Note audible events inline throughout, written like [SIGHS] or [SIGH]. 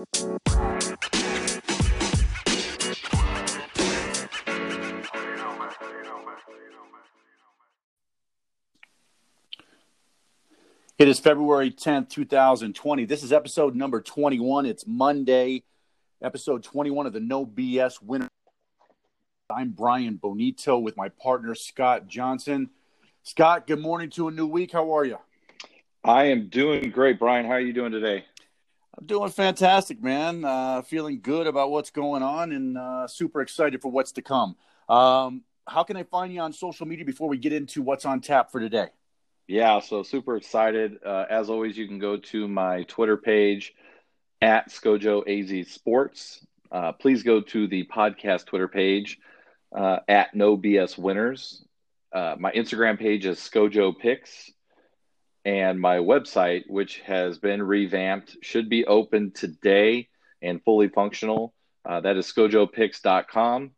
It is February 10th, 2020. This is episode number 21. It's Monday, episode 21 of the No BS Winner. I'm Brian Bonito with my partner, Scott Johnson. Scott, good morning to a new week. How are you? I am doing great, Brian. How are you doing today? I'm doing fantastic, man. Uh, feeling good about what's going on and uh, super excited for what's to come. Um, how can I find you on social media before we get into what's on tap for today? Yeah, so super excited. Uh, as always, you can go to my Twitter page at Scojo AZ Sports. Uh, please go to the podcast Twitter page uh, at No BS Winners. Uh, my Instagram page is Scojo Picks, and my website, which has been revamped, should be open today and fully functional. Uh, that is scojopicks.com.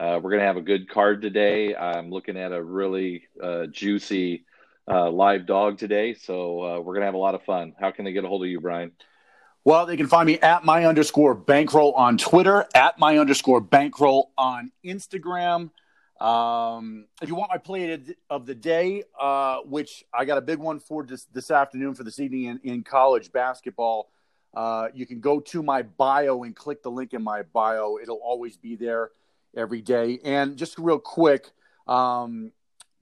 Uh, we're going to have a good card today. I'm looking at a really juicy uh, live dog today. So uh, we're going to have a lot of fun. How can they get a hold of you, Brian? Well, they can find me at my underscore bankroll on Twitter, at my underscore bankroll on Instagram. Um, if you want my play of the day, uh, which I got a big one for this, this afternoon for this evening in, in college basketball, uh, you can go to my bio and click the link in my bio. It'll always be there every day. And just real quick, um,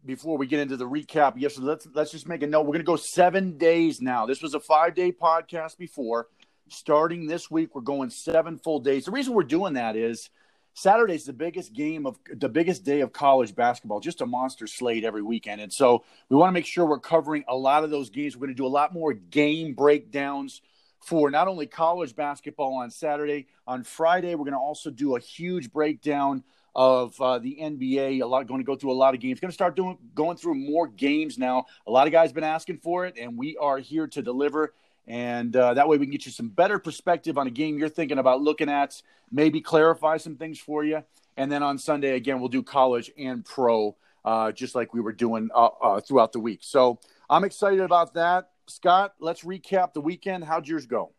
before we get into the recap, yes, let's let's just make a note. We're to go seven days now. This was a five day podcast before. Starting this week, we're going seven full days. The reason we're doing that is Saturday's the biggest game of the biggest day of college basketball, just a monster slate every weekend. And so we want to make sure we're covering a lot of those games. We're going to do a lot more game breakdowns for not only college basketball on Saturday, on Friday, we're going to also do a huge breakdown of uh, the NBA. A lot going to go through a lot of games. Going to start doing going through more games now. A lot of guys been asking for it, and we are here to deliver. And uh, that way, we can get you some better perspective on a game you're thinking about looking at. Maybe clarify some things for you. And then on Sunday again, we'll do college and pro, uh, just like we were doing uh, uh, throughout the week. So I'm excited about that. Scott, let's recap the weekend. How'd yours go?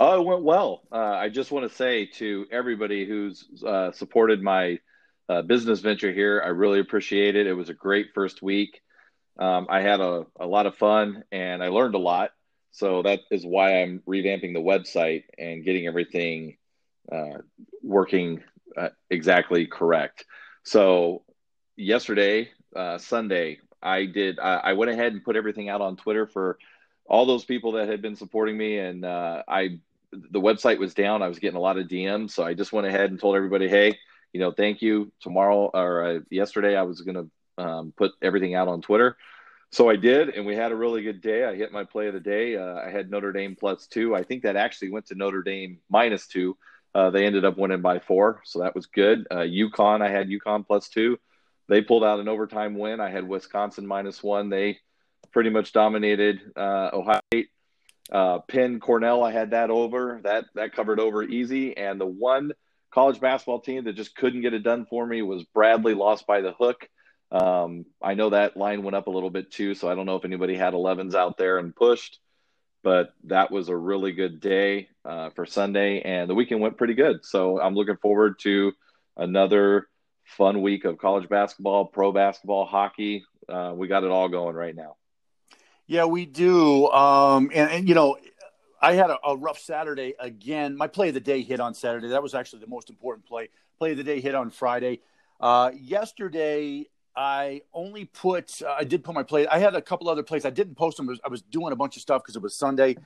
Oh, it went well. Uh, I just want to say to everybody who's uh, supported my business venture here, I really appreciate it. It was a great first week. Um, I had a, a lot of fun and I learned a lot. So that is why I'm revamping the website and getting everything uh, working uh, exactly correct. So yesterday, uh, Sunday, I did. I went ahead and put everything out on Twitter for all those people that had been supporting me, and I the website was down. I was getting a lot of DMs, so I just went ahead and told everybody, hey, you know, thank you. Tomorrow or uh, yesterday, I was going to um, put everything out on Twitter. So I did, and we had a really good day. I hit my play of the day. Uh, I had Notre Dame plus two. I think that actually went to Notre Dame minus two. Uh, they ended up winning by four, so that was good. Uh, UConn, I had UConn plus two. They pulled out an overtime win. I had Wisconsin minus one. They pretty much dominated uh, Ohio State. Uh, Penn Cornell, I had that over. That that covered over easy. And the one college basketball team that just couldn't get it done for me was Bradley. Lost by the hook. Um, I know that line went up a little bit too, so I don't know if anybody had 11s out there and pushed, but that was a really good day uh, for Sunday, and the weekend went pretty good. So I'm looking forward to another fun week of college basketball, pro basketball, hockey. Uh, we got it all going right now. Yeah, we do. Um, and, and, you know, I had a, a, rough Saturday again. My play of the day hit on Saturday. That was actually the most important play. Play of the day hit on Friday. Uh, yesterday, I only put, uh, I did put my play. I had a couple other plays. I didn't post them. I was, doing a bunch of stuff because it was Sunday.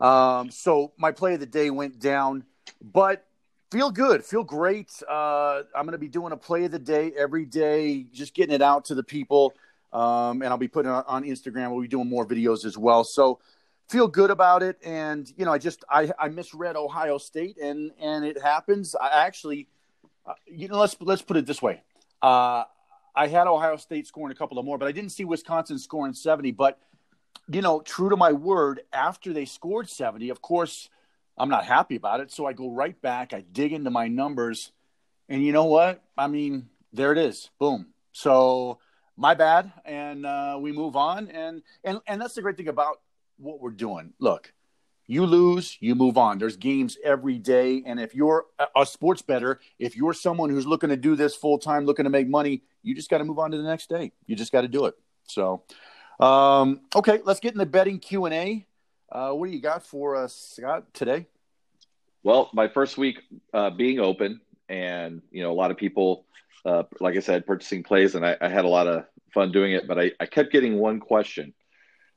Um, so my play of the day went down, but feel good, feel great. Uh, I'm going to be doing a play of the day every day, just getting it out to the people. Um, and I'll be putting it on Instagram. We'll be doing more videos as well. So feel good about it. And you know, I just I, I misread Ohio State, and and it happens. I actually, uh, you know, let's let's put it this way. Uh, I had Ohio State scoring a couple of more, but I didn't see Wisconsin scoring 70. But you know, true to my word, after they scored 70, of course, I'm not happy about it. So I go right back. I dig into my numbers, and you know what? I mean, there it is. Boom. So my bad, and uh, we move on. And and and that's the great thing about what we're doing. Look, You lose, you move on. There's games every day. And if you're a sports bettor, if you're someone who's looking to do this full time, looking to make money, you just got to move on to the next day. You just got to do it. So, um, okay, let's get in the betting Q and A. Uh, what do you got for us, Scott, today? Well, my first week uh, being open, and you know, a lot of people, uh, like I said, purchasing plays, and I, I, had a lot of fun doing it. But I, I kept getting one question,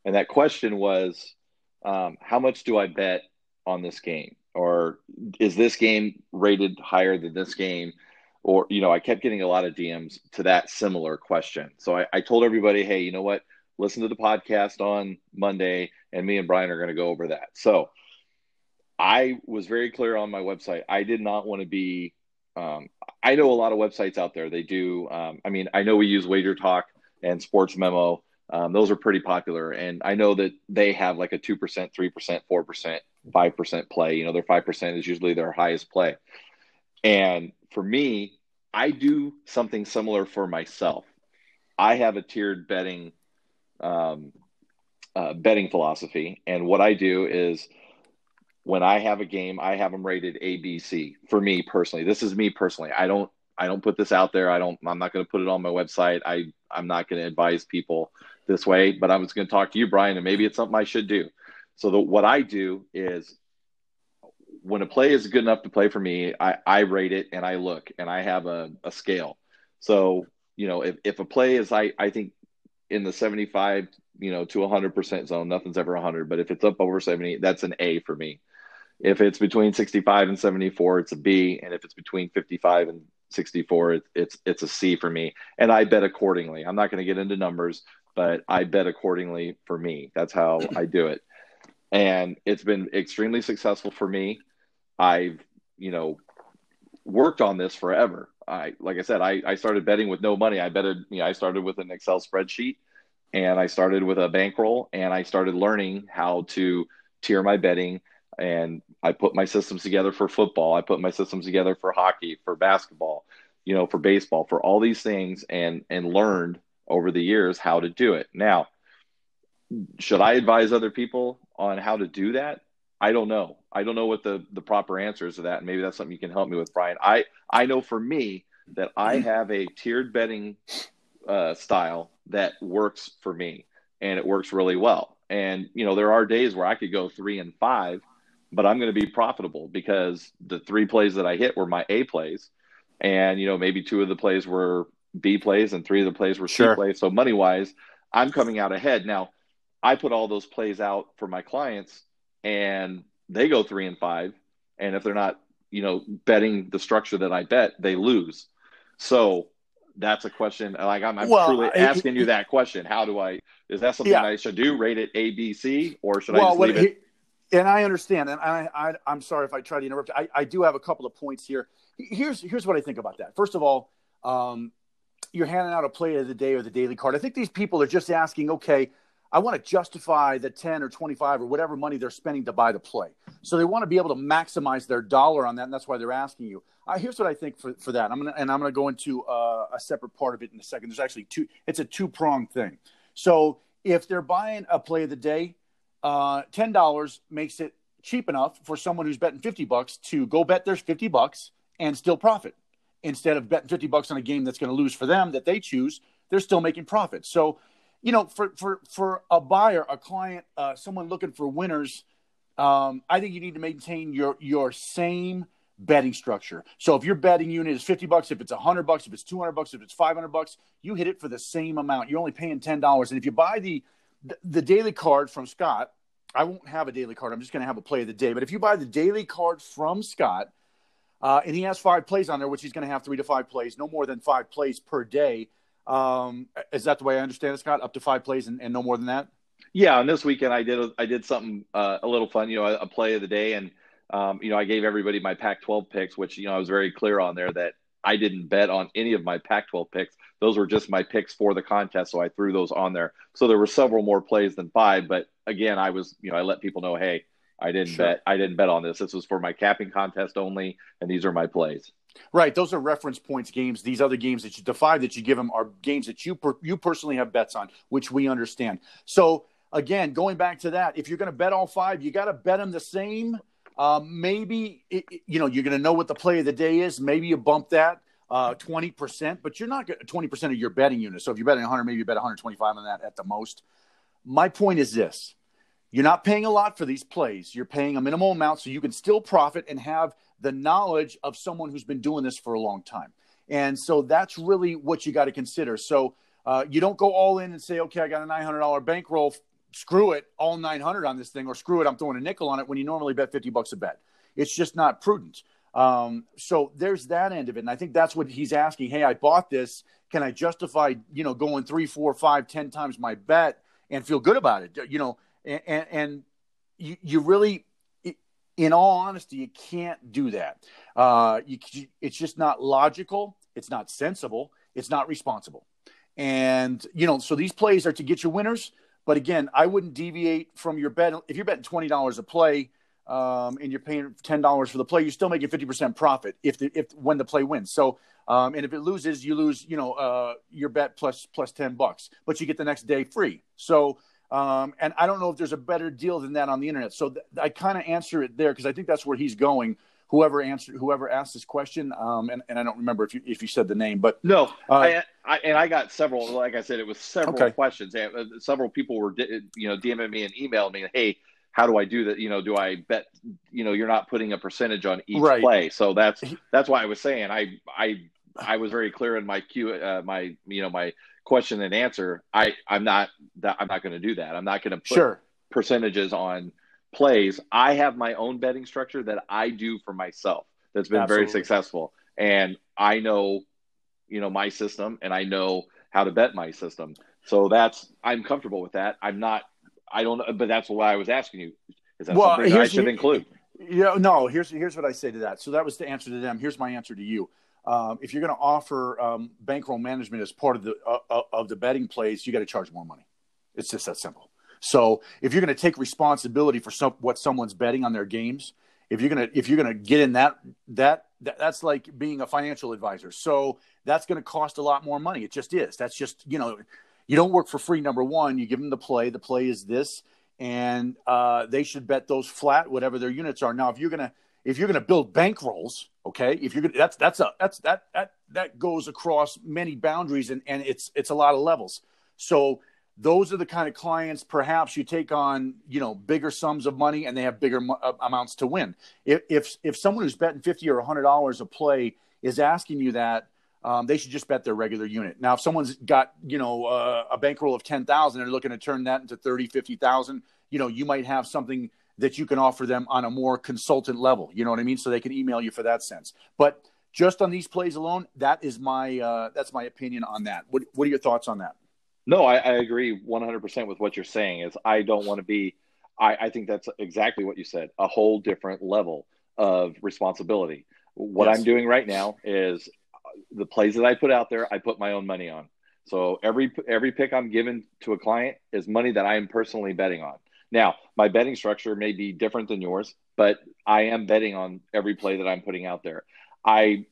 and that question was, um, how much do I bet on this game? Or is this game rated higher than this game? Or, you know, I kept getting a lot of DMs to that similar question. So I, I told everybody, hey, you know what? Listen to the podcast on Monday, and me and Brian are going to go over that. So I was very clear on my website. I did not want to be, um, I know a lot of websites out there. They do, um, I mean, I know we use Wager Talk and Sports Memo um, those are pretty popular. And I know that they have like a 2%, 3%, 4%, 5% play. You know, their 5% is usually their highest play. And for me, I do something similar for myself. I have a tiered betting um, uh, betting philosophy, and what I do is when I have a game, I have them rated A, B, C. For me personally, this is me personally. I don't I don't put this out there. I don't. I'm not going to put it on my website. I I'm not going to advise people this way, but I was going to talk to you, Brian, and maybe it's something I should do. So the, what I do is when a play is good enough to play for me, I, I rate it and I look and I have a, a scale. So, you know, if, if a play is, I, I think in the 75, you know, to 100% zone, nothing's ever 100, but if it's up over 70, that's an A for me. If it's between 65 and 74, it's a B. And if it's between 55 and 64, it, it's, it's a C for me. And I bet accordingly. I'm not going to get into numbers, but I bet accordingly for me. That's how I do it. And it's been extremely successful for me. I've, you know, worked on this forever. I, like I said, I, I started betting with no money. I betted, you know, I started with an Excel spreadsheet and I started with a bankroll and I started learning how to tier my betting. And I put my systems together for football. I put my systems together for hockey, for basketball, you know, for baseball, for all these things and, and learned over the years how to do it. Now, should I advise other people on how to do that? I don't know. I don't know what the the proper answers to that. And maybe that's something you can help me with, Brian. I I know for me that I mm-hmm. have a tiered betting uh, style that works for me, and it works really well. And you know, there are days where I could go three and five, but I'm going to be profitable because the three plays that I hit were my A plays, and you know, maybe two of the plays were B plays and three of the plays were sure. C plays. So money wise, I'm coming out ahead. Now, I put all those plays out for my clients and they go three and five. And if they're not, you know, betting the structure that I bet, they lose. So that's a question. Like I'm, I'm well, truly asking you that question. How do I, is that something yeah. I should do? Rate it A, B, C, or should well, I just leave it? And I understand, and I, I, I'm sorry if I try to interrupt. I, I do have a couple of points here. Here's, here's what I think about that. First of all, um, you're handing out a play of the day or the daily card. I think these people are just asking, okay, I want to justify the 10 or 25 or whatever money they're spending to buy the play. So they want to be able to maximize their dollar on that, and that's why they're asking you. Uh, here's what I think for, for that. I'm gonna and I'm gonna go into uh, a separate part of it in a second. There's actually two. It's a two pronged thing. So if they're buying a play of the day, uh, ten dollars makes it cheap enough for someone who's betting fifty bucks to go bet their fifty bucks and still profit instead of betting 50 bucks on a game that's going to lose for them that they choose, they're still making profit. So, you know, for for for a buyer, a client, uh, someone looking for winners, um, I think you need to maintain your your same betting structure. So if your betting unit is 50 bucks, if it's 100 bucks, if it's 200 bucks, if it's 500 bucks, you hit it for the same amount. You're only paying $10. And if you buy the the daily card from Scott, I won't have a daily card. I'm just going to have a play of the day. But if you buy the daily card from Scott, uh, and he has five plays on there, which he's going to have three to five plays, no more than five plays per day. Um, is that the way I understand it, Scott? Up to five plays and, and no more than that? Yeah, and this weekend I did I did something uh, a little fun, you know, a, a play of the day, and um, you know I gave everybody my Pac-12 picks, which you know I was very clear on there that I didn't bet on any of my Pac-12 picks. Those were just my picks for the contest, so I threw those on there. So there were several more plays than five, but again, I was you know I let people know, hey, I didn't sure. bet. I didn't bet on this. This was for my capping contest only, and these are my plays. Right, those are reference points games. These other games that you the five that you give them are games that you per, you personally have bets on, which we understand. So again, going back to that, if you're going to bet all five, you got to bet them the same. Um, maybe it, you know you're going to know what the play of the day is. Maybe you bump that uh, twenty percent, but you're not twenty percent of your betting unit. So if you're betting 100, maybe you bet 125 on that at the most. My point is this: you're not paying a lot for these plays. You're paying a minimal amount so you can still profit and have the knowledge of someone who's been doing this for a long time. And so that's really what you got to consider. So uh, you don't go all in and say, okay, I got a $900 bankroll. Screw it, all 900 on this thing, or screw it, I'm throwing a nickel on it when you normally bet 50 bucks a bet. It's just not prudent. Um, so there's that end of it. And I think that's what he's asking. Hey, I bought this. Can I justify, you know, going three, four, five, ten times my bet and feel good about it? You know, and, and you, you really, in all honesty, you can't do that. Uh, you, it's just not logical. It's not sensible. It's not responsible. And you know, so these plays are to get your winners. But again, I wouldn't deviate from your bet. If you're betting twenty dollars a play um, and you're paying ten dollars for the play, you're still making fifty percent profit if the, if when the play wins. So um, and if it loses, you lose you know uh, your bet plus plus ten bucks, but you get the next day free. So um, and I don't know if there's a better deal than that on the internet. So th- I kind of answer it there because I think that's where he's going. Whoever answered, whoever asked this question, um, and, and I don't remember if you if you said the name, but no, uh, I, I, and I got several. Like I said, it was several okay. questions. Uh, several people were, you know, DMing me and emailing me, hey, how do I do that? You know, do I bet? You know, you're not putting a percentage on each right. play, so that's that's why I was saying I I I was very clear in my Q, uh, my you know my question and answer, I I'm not that I'm not going to do that. I'm not going to put sure. percentages on plays. I have my own betting structure that I do for myself. That's been Absolutely. very successful, and I know, you know, my system, and I know how to bet my system. So that's I'm comfortable with that. I'm not. I don't. But that's why I was asking you. Is that well, something I should include? Yeah. No. Here's here's what I say to that. So that was the answer to them. Here's my answer to you um, if you're going to offer um, bankroll management as part of the uh, uh of the betting plays, you got to charge more money. It's just that simple. So if you're going to take responsibility for some, what someone's betting on their games, if you're going to if you're going to get in that, that that that's like being a financial advisor. So that's going to cost a lot more money. It just is. That's just you know, you don't work for free. Number one, you give them the play. The play is this, and uh, they should bet those flat, whatever their units are. Now, if you're going to if you're going to build bankrolls, okay, if you're to, that's that's a that's that that that goes across many boundaries and and it's it's a lot of levels. So those are the kind of clients perhaps you take on you know bigger sums of money and they have bigger uh, amounts to win if if if someone who's betting 50 or 100 dollars a play is asking you that um, they should just bet their regular unit now if someone's got you know uh, a bankroll of 10000 and they're looking to turn that into 30 50000 you know you might have something that you can offer them on a more consultant level. You know what I mean? So they can email you for that sense. But just on these plays alone, that is my uh, that's my opinion on that. What What are your thoughts on that? No, I, I agree 100% with what you're saying. Is I don't want to be. I, I think that's exactly what you said. A whole different level of responsibility. What yes. I'm doing right now is uh, the plays that I put out there. I put my own money on. So every every pick I'm giving to a client is money that I am personally betting on. Now, my betting structure may be different than yours, but I am betting on every play that I'm putting out there. I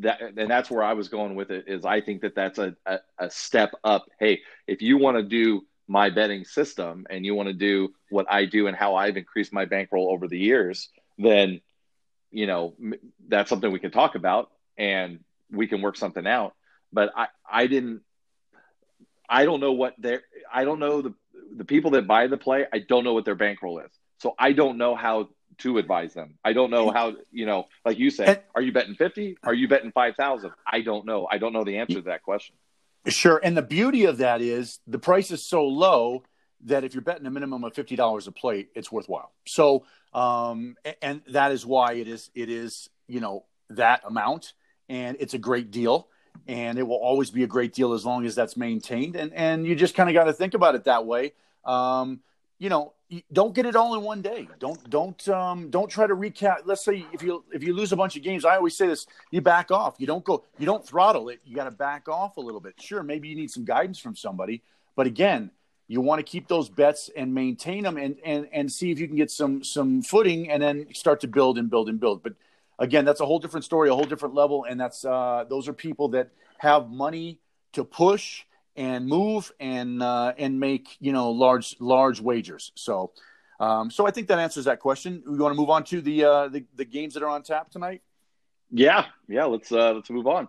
that and that's where I was going with it is I think that that's a, a, a step up. Hey, if you want to do my betting system and you want to do what I do and how I've increased my bankroll over the years, then you know that's something we can talk about and we can work something out. But I I didn't I don't know what their I don't know the the people that buy the play, I don't know what their bankroll is. So I don't know how to advise them. I don't know how, you know, like you said, are you betting 50? Are you betting 5,000? I don't know. I don't know the answer to that question. Sure. And the beauty of that is the price is so low that if you're betting a minimum of $50 a plate, it's worthwhile. So, um, and that is why it is, it is, you know, that amount and it's a great deal and it will always be a great deal as long as that's maintained. And and you just kind of got to think about it that way. Um, you know, don't get it all in one day. Don't don't um, don't try to recap. Let's say if you if you lose a bunch of games, I always say this: you back off. You don't go. You don't throttle it. You got to back off a little bit. Sure, maybe you need some guidance from somebody, but again, you want to keep those bets and maintain them, and and and see if you can get some some footing, and then start to build and build and build. But again, that's a whole different story, a whole different level, and that's uh, those are people that have money to push and move and uh, and make you know large large wagers. So um, so I think that answers that question. We want to move on to the, uh, the the games that are on tap tonight. Yeah, yeah. Let's uh, let's move on.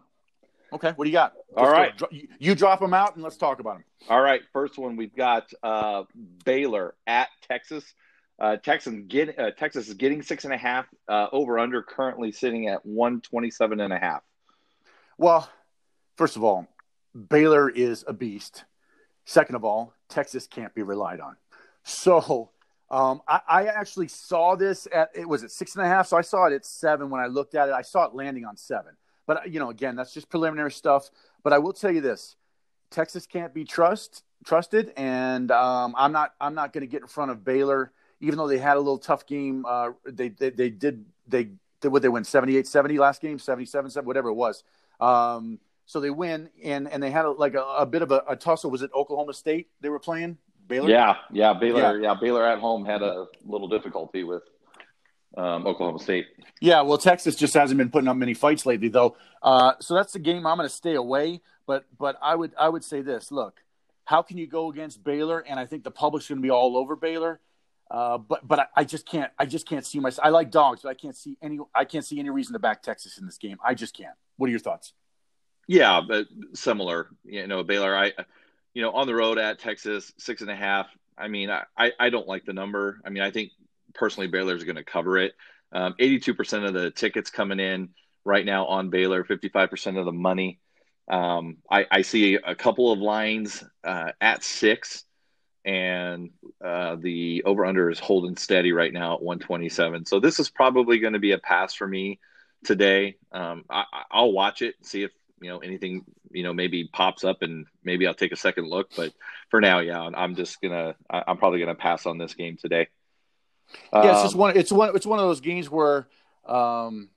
Okay, what do you got? Let's All right, go. you drop them out and let's talk about them. All right, first one we've got uh, Baylor at Texas. Uh, Texas, get, uh, Texas is getting six and a half uh, over under currently sitting at 127 and a half. Well, first of all, Baylor is a beast. Second of all, Texas can't be relied on. So um, I, I, actually saw this at it was at six and a half, so I saw it at seven when I looked at it. I saw it landing on seven, but you know, again, that's just preliminary stuff. But I will tell you this: Texas can't be trust trusted, and um, I'm not I'm not going to get in front of Baylor, even though they had a little tough game. Uh, they, they, they did they did what they win 78-70 last game, 77-7, whatever it was. Um, so they win, and and they had a, like a, a bit of a, a tussle. Was it Oklahoma State they were playing? Baylor? Yeah, yeah, Baylor. Yeah. yeah, Baylor at home had a little difficulty with um, Oklahoma State. Yeah, well, Texas just hasn't been putting up many fights lately, though. Uh, so that's the game I'm going to stay away. But but I would I would say this: look, how can you go against Baylor? And I think the public's going to be all over Baylor. Uh, but but I, I, just can't I just can't see myself. I like dogs, but I can't see any I can't see any reason to back Texas in this game. I just can't. What are your thoughts? Yeah, but similar. You know, Baylor. I you know, on the road at Texas, six and a half. I mean, I, I don't like the number. I mean, I think personally Baylor's going to cover it. Um, 82% of the tickets coming in right now on Baylor, 55% of the money. Um, I, I, see a couple of lines uh, at six, and uh, the over under is holding steady right now at 127. So this is probably going to be a pass for me today. Um, I, will watch it, see if you know anything you know maybe pops up and maybe I'll take a second look. But for now, yeah, I'm just gonna I'm probably gonna pass on this game today. Yeah, it's just um, one. It's one. It's one of those games where um,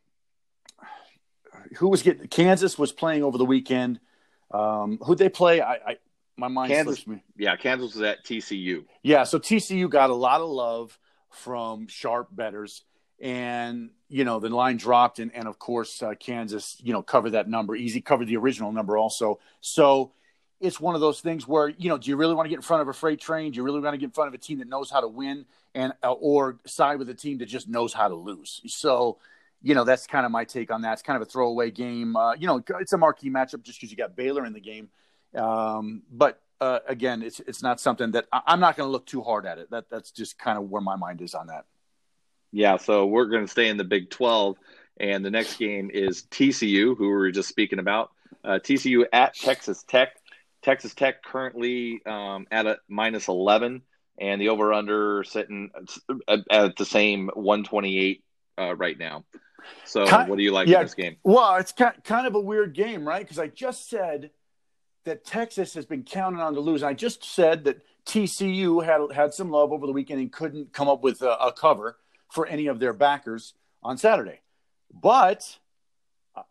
who was getting Kansas was playing over the weekend. Um, who they play? I, I my mind Kansas. me. Yeah, Kansas was at TCU. Yeah, so TCU got a lot of love from sharp bettors and you know the line dropped and, and of course uh, kansas you know covered that number easy covered the original number also. So it's one of those things where you know do you really want to get in front of a freight train? Do you really want to get in front of a team that knows how to win and uh, or side with a team that just knows how to lose? So you know that's kind of my take on that. It's kind of a throwaway game. Uh, you know it's a marquee matchup just because you got baylor in the game. Um, but uh, again it's it's not something that I, i'm not going to look too hard at it. That that's just kind of where my mind is on that yeah, so we're going to stay in the Big 12. And the next game is TCU, who we were just speaking about. Uh, TCU at Texas Tech. Texas Tech currently um, at a minus 11, and the over under sitting at the same 128 uh, right now. So, kind, what do you like yeah, in this game? Well, it's kind of a weird game, right? Because I just said that Texas has been counting on to lose. I just said that TCU had had some love over the weekend and couldn't come up with a, a cover for any of their backers on Saturday. But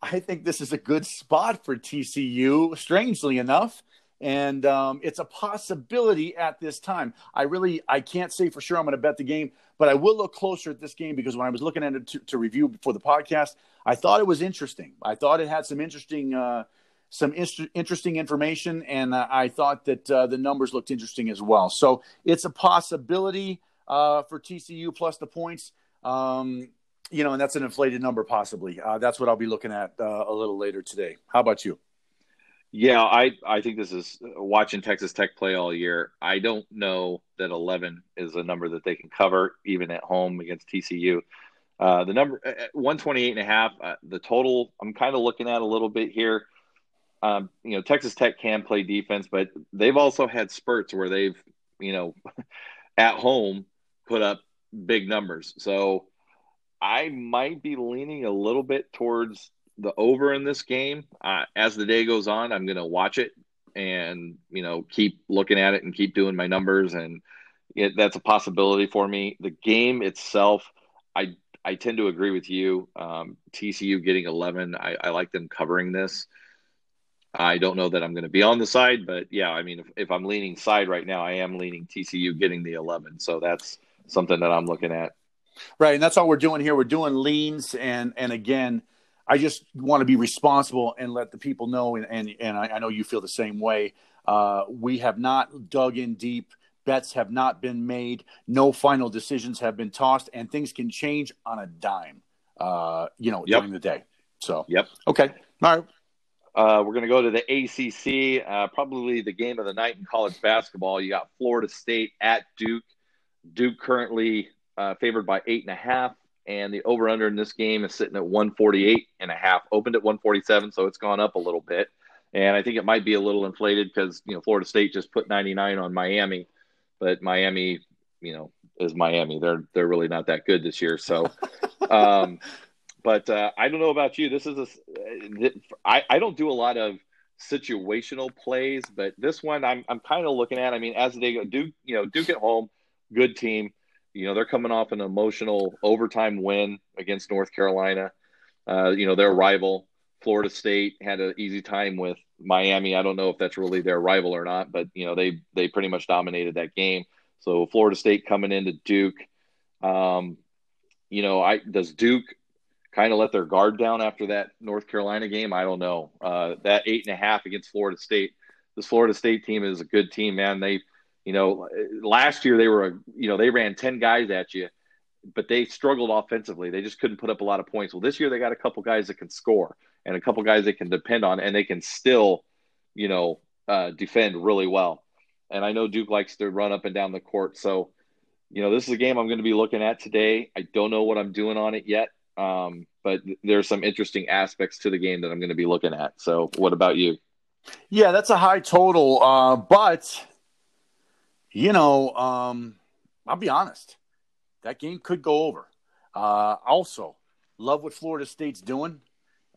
I think this is a good spot for TCU, strangely enough. And um, it's a possibility at this time. I really, I can't say for sure I'm going to bet the game, but I will look closer at this game because when I was looking at it to, to review before the podcast, I thought it was interesting. I thought it had some interesting, uh, some interesting information, and uh, I thought that uh, the numbers looked interesting as well. So it's a possibility uh, for TCU plus the points. Um, you know, and that's an inflated number possibly. Uh, that's what I'll be looking at uh, a little later today. How about you? Yeah, I I think this is watching Texas Tech play all year. I don't know that 11 is a number that they can cover even at home against TCU. Uh, the number uh, 128 and a half, uh, the total I'm kind of looking at a little bit here. Um, you know, Texas Tech can play defense, but they've also had spurts where they've, you know, [LAUGHS] at home put up big numbers. So I might be leaning a little bit towards the over in this game. Uh, as the day goes on, I'm going to watch it and you know keep looking at it and keep doing my numbers, and it, that's a possibility for me. The game itself, I I tend to agree with you. Um, TCU getting 11, I, I like them covering this. I don't know that I'm going to be on the side, but yeah, I mean, if, if I'm leaning side right now, I am leaning TCU getting the 11. So that's something that I'm looking at. Right, and that's all we're doing here. We're doing leans, and and again, I just want to be responsible and let the people know, and and, and I, I know you feel the same way. Uh, we have not dug in deep. Bets have not been made. No final decisions have been tossed, and things can change on a dime. Uh, you know, yep. during the day. So, yep. Okay. All right. Uh, we're going to go to the ACC, uh, probably the game of the night in college basketball. You got Florida State at Duke. Duke currently uh, favored by eight and a half, and the over under in this game is sitting at 148 and a half. Opened at 147, so it's gone up a little bit. And I think it might be a little inflated because you know Florida State just put 99 on Miami, but Miami, you know, is Miami. They're they're really not that good this year. So, [LAUGHS] um, but uh, I don't know about you. This is a I, I don't do a lot of situational plays, but this one I'm I'm kind of looking at. I mean, as they go, Duke, you know, Duke at home, good team. You know, they're coming off an emotional overtime win against North Carolina. Uh, you know, their rival, Florida State, had an easy time with Miami. I don't know if that's really their rival or not, but you know, they they pretty much dominated that game. So Florida State coming into Duke. Um, you know, I does Duke kind of let their guard down after that North Carolina game. I don't know. Uh, that eight and a half against Florida State. This Florida State team is a good team, man. They, you know, last year they were, a, you know, they ran ten guys at you, but they struggled offensively. They just couldn't put up a lot of points. Well, this year they got a couple guys that can score and a couple guys they can depend on, and they can still, you know, uh, defend really well. And I know Duke likes to run up and down the court, so you know, this is a game I'm going to be looking at today. I don't know what I'm doing on it yet. Um, but there's some interesting aspects to the game that I'm going to be looking at. So, what about you? Yeah, that's a high total. Uh, but, you know, um, I'll be honest, that game could go over. Uh, also, love what Florida State's doing.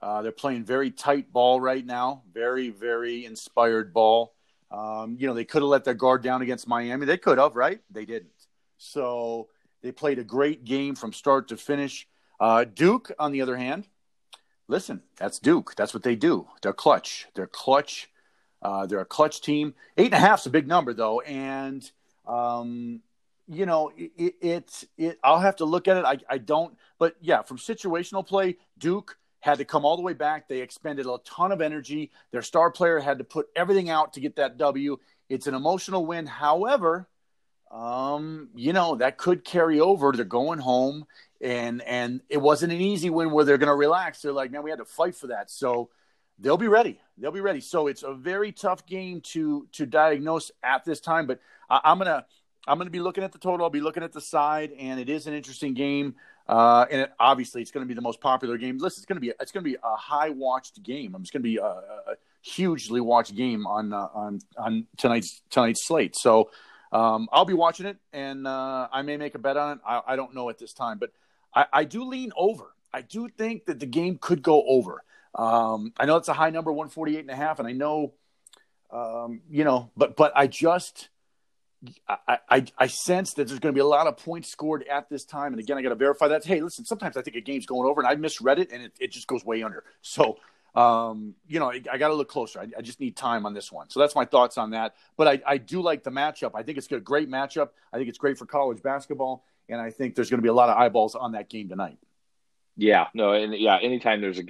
Uh, they're playing very tight ball right now, very, very inspired ball. Um, you know, they could have let their guard down against Miami. They could have, right? They didn't. So they played a great game from start to finish. Uh, Duke, on the other hand, listen, that's Duke. That's what they do. They're clutch. They're clutch. Uh, they're a clutch team. Eight and a half is a big number, though, and um, you know it, it, it. I'll have to look at it. I, I don't, but yeah, from situational play, Duke had to come all the way back. They expended a ton of energy. Their star player had to put everything out to get that W. It's an emotional win. However, um, you know that could carry over. They're going home, and and it wasn't an easy win where they're going to relax. They're like, man, we had to fight for that. So they'll be ready. They'll be ready. So it's a very tough game to to diagnose at this time. But I, am gonna I'm gonna be looking at the total. I'll be looking at the side, and it is an interesting game. Uh, and it, obviously, it's going to be the most popular game. Listen, it's going to be it's going to be a high watched game. It's going to be a, a, hugely watched game on uh, on on tonight's tonight's slate. So. Um, I'll be watching it, and uh, I may make a bet on it. I, I don't know at this time, but I, I do lean over. I do think that the game could go over. Um, I know it's a high number, 148 and a half, and I know, um, you know, but but I just I, I, I sense that there's going to be a lot of points scored at this time. And again, I got to verify that. Hey, listen, sometimes I think a game's going over, and I misread it, and it, it just goes way under. So, um, you know, I, I got to look closer. I, I, just need time on this one. So that's my thoughts on that. But I, I do like the matchup. I think it's a great matchup. I think it's great for college basketball and I think there's going to be a lot of eyeballs on that game tonight. Yeah, no, and yeah, anytime there's a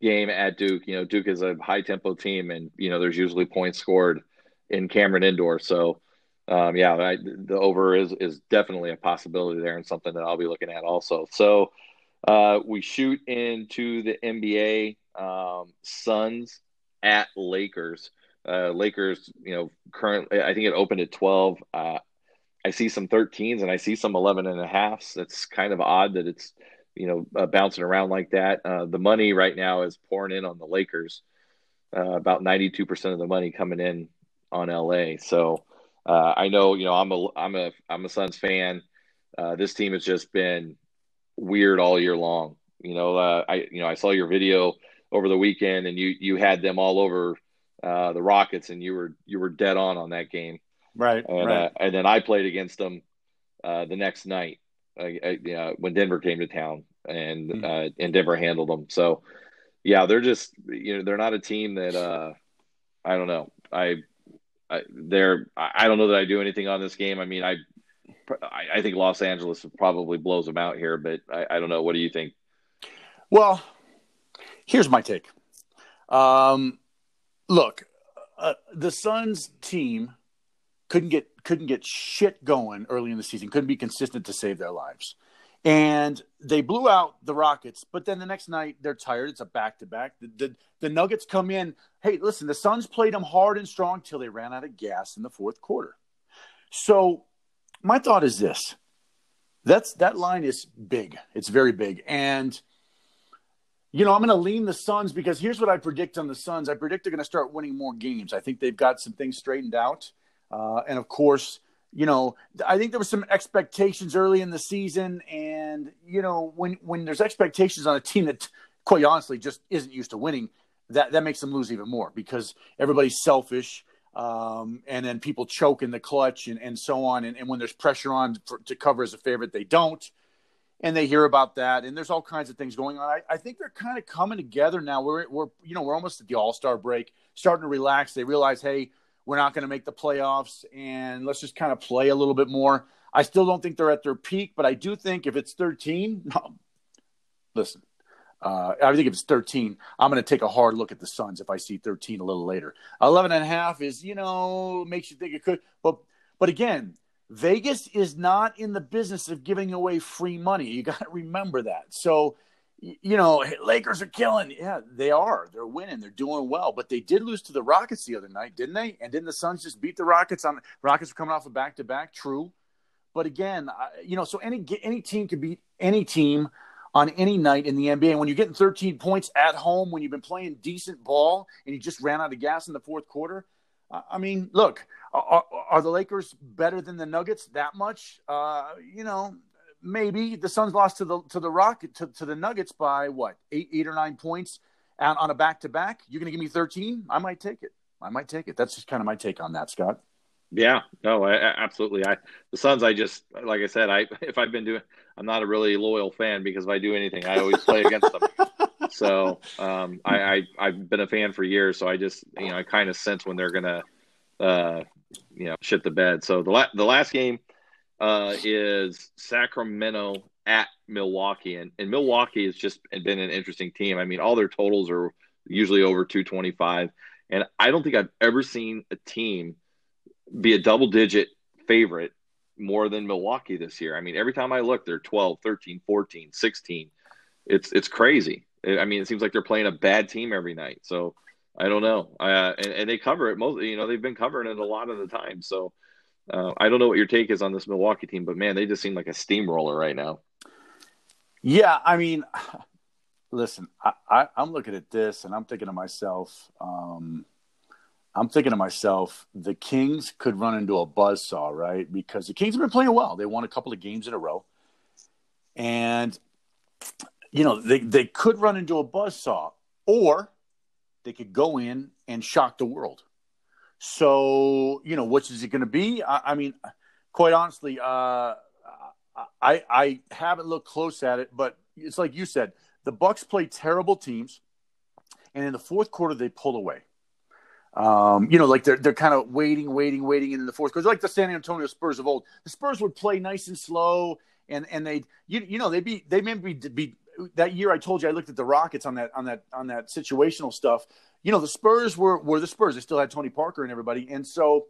game at Duke, you know, Duke is a high tempo team, and you know, there's usually points scored in Cameron Indoor. So, um, yeah, I, the over is is definitely a possibility there, and something that I'll be looking at also. So, uh, we shoot into the NBA. Um, Suns at Lakers. Uh, Lakers, you know, currently I think it opened at twelve. Uh, I see some 13s and I see some 11 and a halfs. That's kind of odd that it's, you know, uh, bouncing around like that. Uh, the money right now is pouring in on the Lakers. Uh, about 92% of the money coming in on LA. So uh, I know, you know, I'm a, I'm a, I'm a Suns fan. Uh, this team has just been weird all year long. You know, uh, I, you know, I saw your video over the weekend and you, you had them all over the Rockets and you were, you were dead on on that game. Right. And, right. Uh, and then I played against them uh, the next night uh, when Denver came to town, and mm-hmm. and Denver handled them. So yeah, they're just you know they're not a team that uh, I don't know. I, I they're I don't know that I do anything on this game. I mean I I think Los Angeles probably blows them out here, but I, I don't know. What do you think? Well, Here's my take. Um, look, uh, the Suns team couldn't get couldn't get shit going early in the season. Couldn't be consistent to save their lives, and they blew out the Rockets. But then the next night they're tired. It's a back to back. The Nuggets come in. Hey, listen, the Suns played them hard and strong till they ran out of gas in the fourth quarter. So my thought is this: that's that line is big. It's very big, and you know, I'm going to lean the Suns because here's what I predict on the Suns. I predict they're going to start winning more games. I think they've got some things straightened out. Uh, and of course, you know, I think there were some expectations early in the season. And, you know, when, when there's expectations on a team that, quite honestly, just isn't used to winning, that, that makes them lose even more because everybody's selfish. Um, and then people choke in the clutch and, and so on. And, and when there's pressure on for, to cover as a favorite, they don't and they hear about that and there's all kinds of things going on i, I think they're kind of coming together now we're, we're you know we're almost at the all-star break starting to relax they realize hey we're not going to make the playoffs and let's just kind of play a little bit more i still don't think they're at their peak but i do think if it's 13 no, [LAUGHS] listen uh, I think if it's 13, I'm going to take a hard look at the Suns if I see 13 a little later. 11 and a half is, you know, makes you think it could. But, but again, Vegas is not in the business of giving away free money. You got to remember that. So, you know, Lakers are killing. Yeah, they are. They're winning. They're doing well. But they did lose to the Rockets the other night, didn't they? And didn't the Suns just beat the Rockets on? Rockets were coming off a back to back. True, but again, you know, so any any team can beat any team on any night in the NBA. And when you're getting 13 points at home, when you've been playing decent ball, and you just ran out of gas in the fourth quarter, I mean, look, are, are, the Lakers better than the Nuggets that much? Uh, you know, maybe the Suns lost to the to the Rocket to, to the Nuggets by what eight eight or nine points on, on a back to back. You're going to give me 13? I might take it. I might take it. That's just kind of my take on that, Scott. Yeah, no, I, absolutely. I the Suns. I just like I said. I if I've been doing, I'm not a really loyal fan because if I do anything, I always play against them. [LAUGHS] So um, I, I have been a fan for years. So I just you know I kind of sense when they're gonna uh, you know shit the bed. So the la- the last game uh, is Sacramento at Milwaukee, and, and Milwaukee has just been an interesting team. I mean, all their totals are usually over 225, and I don't think I've ever seen a team be a double digit favorite more than Milwaukee this year. I mean, every time I look, they're 12, 13, 14, 16. It's it's crazy. I mean, it seems like they're playing a bad team every night. So I don't know. Uh, and, and they cover it most. You know, they've been covering it a lot of the time. So uh, I don't know what your take is on this Milwaukee team, but man, they just seem like a steamroller right now. Yeah, I mean, [SIGHS] listen, I, am looking at this and I'm thinking to myself, um, I'm thinking to myself, the Kings could run into a buzz saw, right? Because the Kings have been playing well. They won a couple of games in a row. And you know, they, they could run into a buzz saw, or they could go in and shock the world. So, you know, which is it going to be? I, I, mean, quite honestly, uh, I I haven't looked close at it, but it's like you said, the Bucks play terrible teams, and in the fourth quarter they pull away. Um, you know, like they're they're kind of waiting, waiting, waiting in the fourth quarter, like the San Antonio Spurs of old. The Spurs would play nice and slow, and and they you you know they'd be they maybe be, be that year I told you I looked at the Rockets on that on that on that situational stuff. You know, the Spurs were were the Spurs. They still had Tony Parker and everybody, and so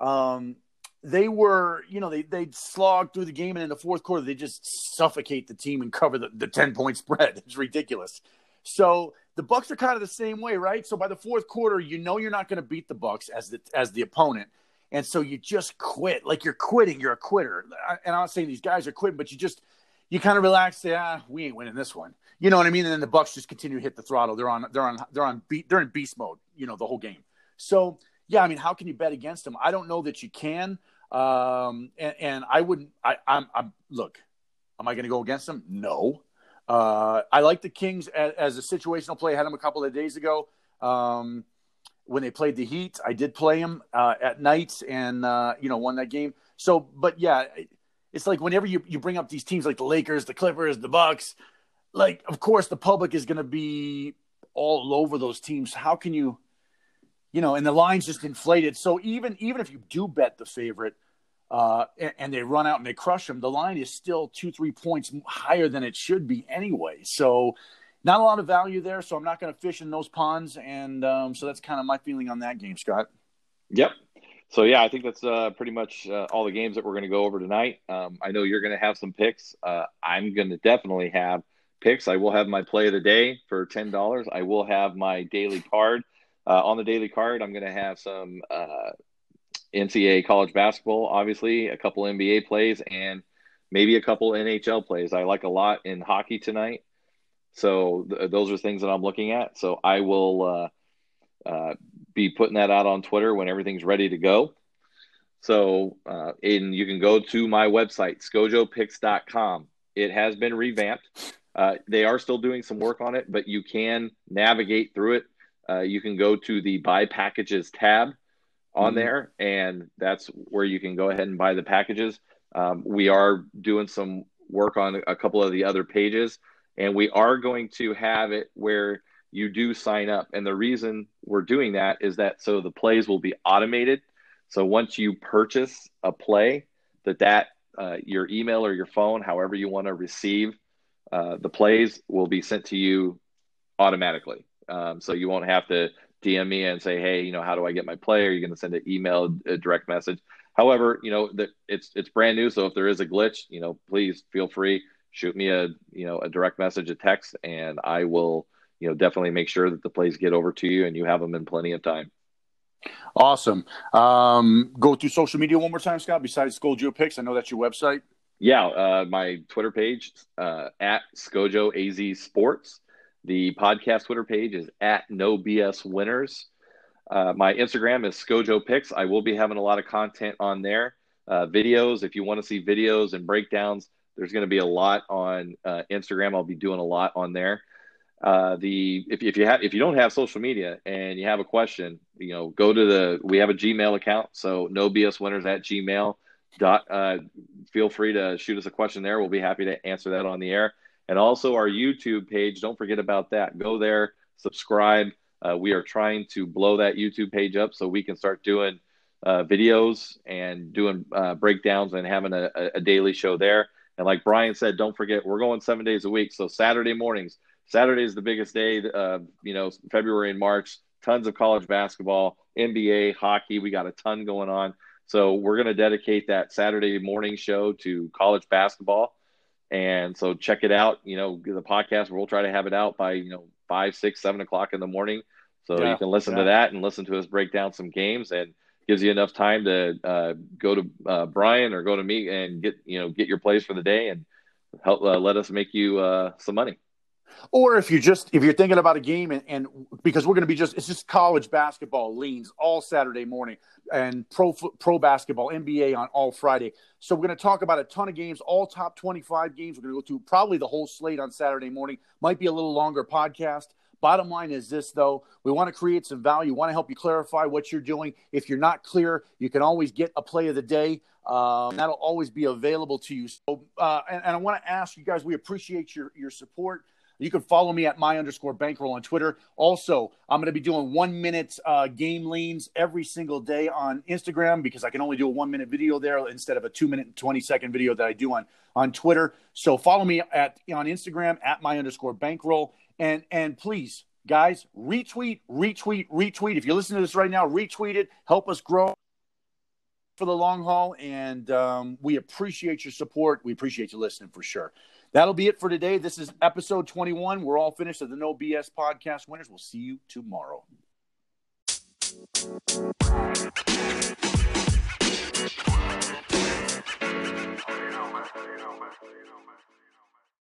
um, they were. You know, they they slogged through the game, and in the fourth quarter, they just suffocate the team and cover the, the ten point [LAUGHS] spread. It's ridiculous. So the Bucks are kind of the same way, right? So by the fourth quarter, you know you're not going to beat the Bucks as the as the opponent. And so you just quit. Like you're quitting. You're a quitter. And I'm not saying these guys are quitting, but you just you kind of relax, say, ah, we ain't winning this one. You know what I mean? And then the Bucks just continue to hit the throttle. They're on, they're on, they're on, beat, they're in beast mode. You know the whole game. So yeah, I mean, how can you bet against them? I don't know that you can. Um, and, and I wouldn't. I, I'm, I'm look. Am I going to go against them? No. Uh, I like the Kings as, as, a situational play. I had them a couple of days ago um, when they played the Heat. I did play them uh, at night and uh, you know won that game. So, but yeah, it's like whenever you, you bring up these teams like the Lakers, the Clippers, the Bucks, like of course the public is going to be all over those teams. How can you, you know, and the line's just inflated. So even even if you do bet the favorite, uh, and, and, they run out and they crush them, the line is still two three points higher than it should be anyway. So not a lot of value there, so I'm not going to fish in those ponds. And um, so that's kind of my feeling on that game, Scott. Yep. So yeah, I think that's uh, pretty much uh, all the games that we're going to go over tonight. Um, I know you're going to have some picks. Uh, I'm going to definitely have picks. I will have my play of the day for ten dollars. I will have my daily card. Uh, on the daily card, I'm going to have some uh, NCAA college basketball, obviously, a couple NBA plays, and maybe a couple NHL plays. I like a lot in hockey tonight. So th- those are things that I'm looking at. So I will uh, uh, be putting that out on Twitter when everything's ready to go. So, uh, and you can go to my website, scojopicks.com. It has been revamped. Uh, they are still doing some work on it, but you can navigate through it. Uh, you can go to the buy packages tab on mm-hmm. there, and that's where you can go ahead and buy the packages. Um, we are doing some work on a couple of the other pages, and we are going to have it where you do sign up. And the reason we're doing that is that so the plays will be automated. So once you purchase a play, that that uh, your email or your phone, however you want to receive uh, the plays, will be sent to you automatically. Um, so you won't have to DM me and say, hey, you know, how do I get my play? Are you going to send an email, a direct message? However, you know that it's it's brand new, so if there is a glitch, you know, please feel free shoot me a you know a direct message, a text, and I will you know definitely make sure that the plays get over to you and you have them in plenty of time. Awesome. Um, go through social media one more time, Scott. Besides Scojo Picks, I know that's your website. Yeah, uh, my Twitter page uh, at Scojo Az Sports. The podcast Twitter page is at No BS Winners. Uh, my Instagram is Scojo Picks. I will be having a lot of content on there. Uh, videos, if you want to see videos and breakdowns, there's going to be a lot on uh, Instagram. I'll be doing a lot on there. Uh, the if, if you have if you don't have social media and you have a question, you know, go to the we have a Gmail account. So no BS winners at Gmail dot. Uh, feel free to shoot us a question there. We'll be happy to answer that on the air. And also our YouTube page. Don't forget about that. Go there, subscribe. Uh, we are trying to blow that YouTube page up so we can start doing uh, videos and doing uh, breakdowns and having a, a, daily show there. And like Brian said, don't forget we're going seven days a week. So Saturday mornings, Saturday is the biggest day. Uh, you know, February and March, tons of college basketball, NBA, hockey. We got a ton going on. So we're going to dedicate that Saturday morning show to college basketball. And so check it out. You know, the podcast, we'll try to have it out by, you know, five, six, seven o'clock in the morning. So yeah, you can listen yeah. to that and listen to us break down some games. And gives you enough time to uh, go to uh, Brian or go to me and get you know get your plays for the day and help uh, let us make you uh, some money. Or if you just if you're thinking about a game and, and because we're going to be just it's just college basketball leans all Saturday morning and pro pro basketball NBA on all Friday. So we're going to talk about a ton of games, all top 25 games. We're going to go through probably the whole slate on Saturday morning. Might be a little longer podcast. Bottom line is this, though. We want to create some value. We want to help you clarify what you're doing. If you're not clear, you can always get a play of the day. Um, that'll always be available to you. So, uh, and, and I want to ask you guys, we appreciate your, your support. You can follow me at my underscore bankroll on Twitter. Also, I'm going to be doing one minute uh, game leans every single day on Instagram because I can only do a one minute video there instead of a two minute and 20 second video that I do on, on Twitter. So follow me at on Instagram at my underscore bankroll. And and please, guys, retweet, retweet, retweet. If you're listening to this right now, retweet it. Help us grow for the long haul. And um, we appreciate your support. We appreciate you listening for sure. That'll be it for today. This is episode 21. We're all finished of the No BS podcast winners. We'll see you tomorrow. You know, man. You know, man.